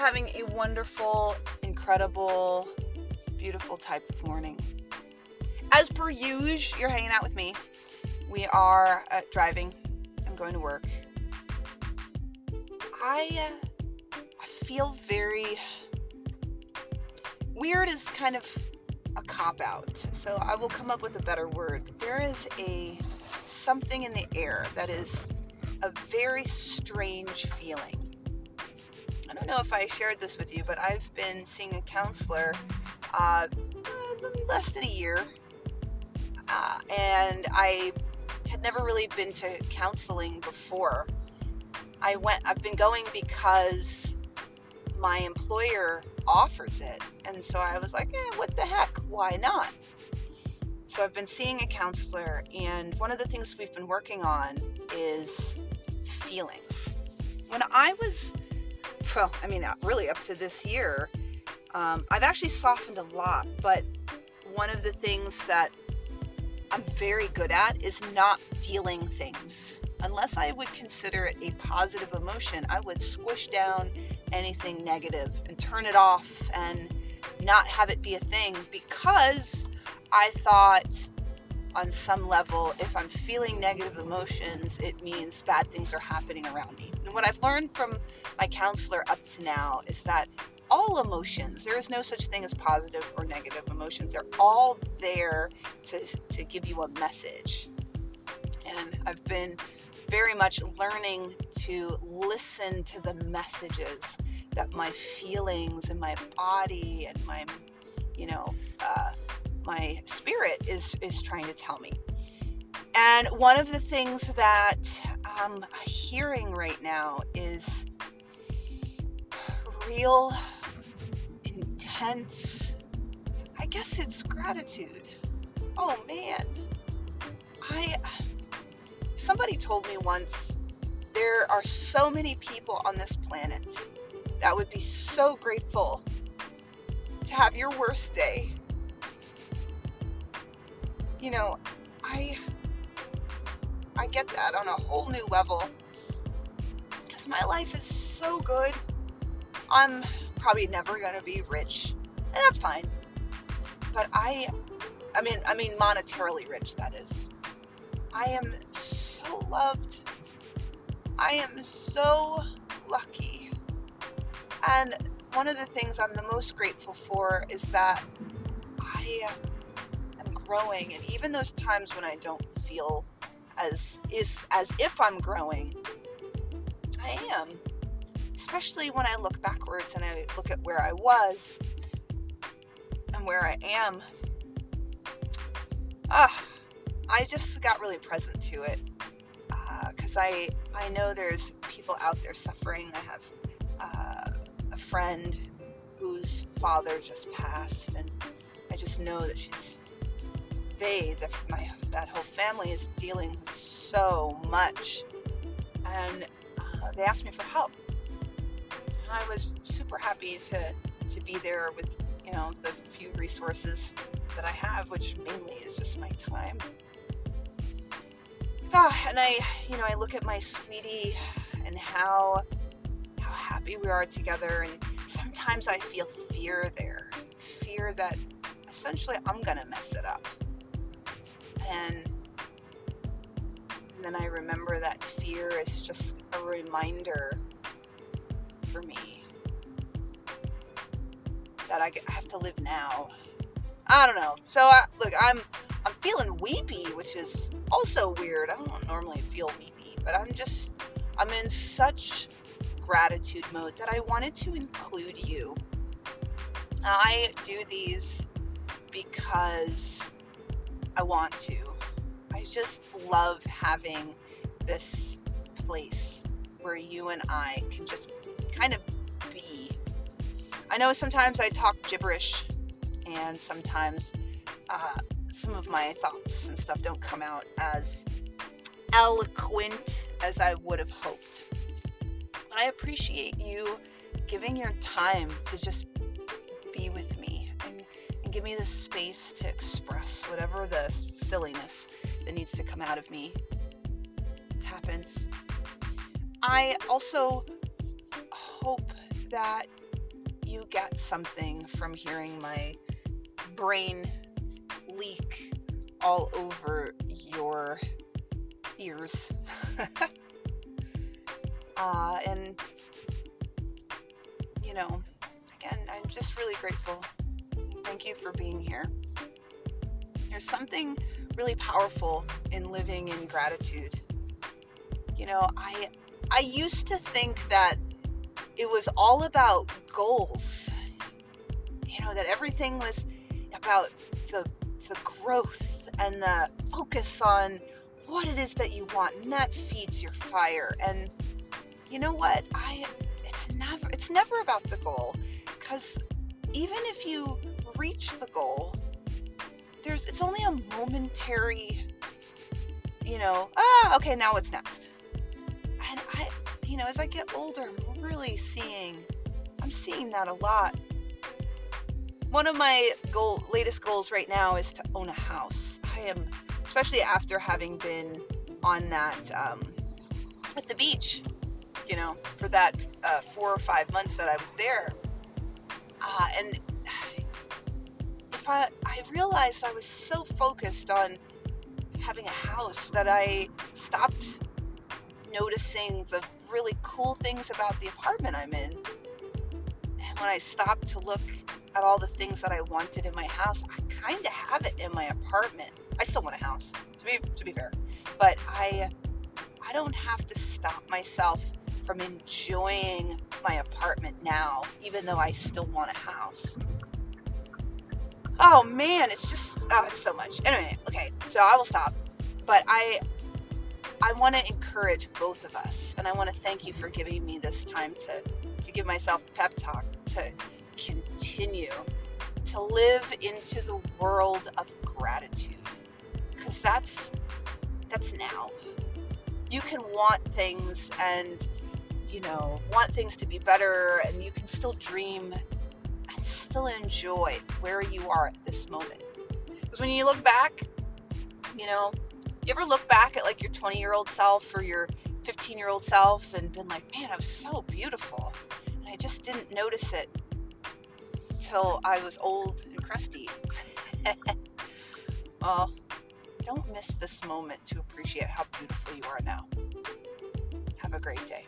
having a wonderful, incredible, beautiful type of morning. As per usual, you're hanging out with me. We are uh, driving. I'm going to work. I, uh, I feel very weird is kind of a cop out. So I will come up with a better word. There is a something in the air that is a very strange feeling. I don't know if I shared this with you, but I've been seeing a counselor uh, less than a year, uh, and I had never really been to counseling before. I went. I've been going because my employer offers it, and so I was like, eh, what the heck? Why not? So I've been seeing a counselor, and one of the things we've been working on is feelings. When I was, well, I mean, really up to this year, um, I've actually softened a lot, but one of the things that I'm very good at is not feeling things. Unless I would consider it a positive emotion, I would squish down anything negative and turn it off and not have it be a thing because I thought on some level, if I'm feeling negative emotions, it means bad things are happening around me. And what I've learned from my counselor up to now is that all emotions, there is no such thing as positive or negative emotions. They're all there to, to give you a message. And I've been very much learning to listen to the messages that my feelings and my body and my, you know, uh, my spirit is is trying to tell me. And one of the things that I'm hearing right now is real intense I guess it's gratitude. Oh man. I somebody told me once there are so many people on this planet that would be so grateful to have your worst day you know, I I get that on a whole new level because my life is so good. I'm probably never to be rich, and that's fine. But I I mean, I mean monetarily rich that is. I am so loved. I am so lucky. And one of the things I'm the most grateful for is that I growing and even those times when I don't feel as is as if I'm growing, I am. Especially when I look backwards and I look at where I was and where I am. Ah, I just got really present to it because uh, I I know there's people out there suffering. I have uh, a friend whose father just passed, and I just know that she's they, the, my, that whole family is dealing with so much. And uh, they asked me for help. And I was super happy to, to be there with, you know, the few resources that I have, which mainly is just my time. Ah, and I, you know, I look at my sweetie and how how happy we are together and sometimes I feel fear there. Fear that essentially I'm gonna mess it up and then I remember that fear is just a reminder for me that I have to live now. I don't know. So I, look, I'm I'm feeling weepy, which is also weird. I don't normally feel weepy, but I'm just I'm in such gratitude mode that I wanted to include you. I do these because I want to. I just love having this place where you and I can just kind of be. I know sometimes I talk gibberish, and sometimes uh, some of my thoughts and stuff don't come out as eloquent as I would have hoped. But I appreciate you giving your time to just be with me give me the space to express whatever the silliness that needs to come out of me happens. I also hope that you get something from hearing my brain leak all over your ears. uh, and, you know, again, I'm just really grateful. Thank you for being here. There's something really powerful in living in gratitude. You know, I I used to think that it was all about goals. You know, that everything was about the the growth and the focus on what it is that you want and that feeds your fire and you know what i it's never it's never about the goal because even if you reach the goal there's it's only a momentary you know ah okay now what's next? And i you know as i get older i'm really seeing i'm seeing that a lot. One of my goal latest goals right now is to own a house. I am especially after having been on that um, at the beach you know for that uh, four or five months that i was there. Uh, and if I, I realized I was so focused on having a house that I stopped noticing the really cool things about the apartment I'm in. And when I stopped to look at all the things that I wanted in my house, I kind of have it in my apartment. I still want a house, to be to be fair, but I I don't have to stop myself from enjoying my apartment now, even though I still want a house. Oh man, it's just oh, it's so much. Anyway, okay, so I will stop. But I I want to encourage both of us, and I want to thank you for giving me this time to to give myself the pep talk to continue to live into the world of gratitude because that's that's now you can want things and you know want things to be better and you can still dream and still enjoy where you are at this moment. Because when you look back you know you ever look back at like your 20 year old self or your 15 year old self and been like man i was so beautiful. And i just didn't notice it till i was old and crusty. Oh don't miss this moment to appreciate how beautiful you are now. Have a great day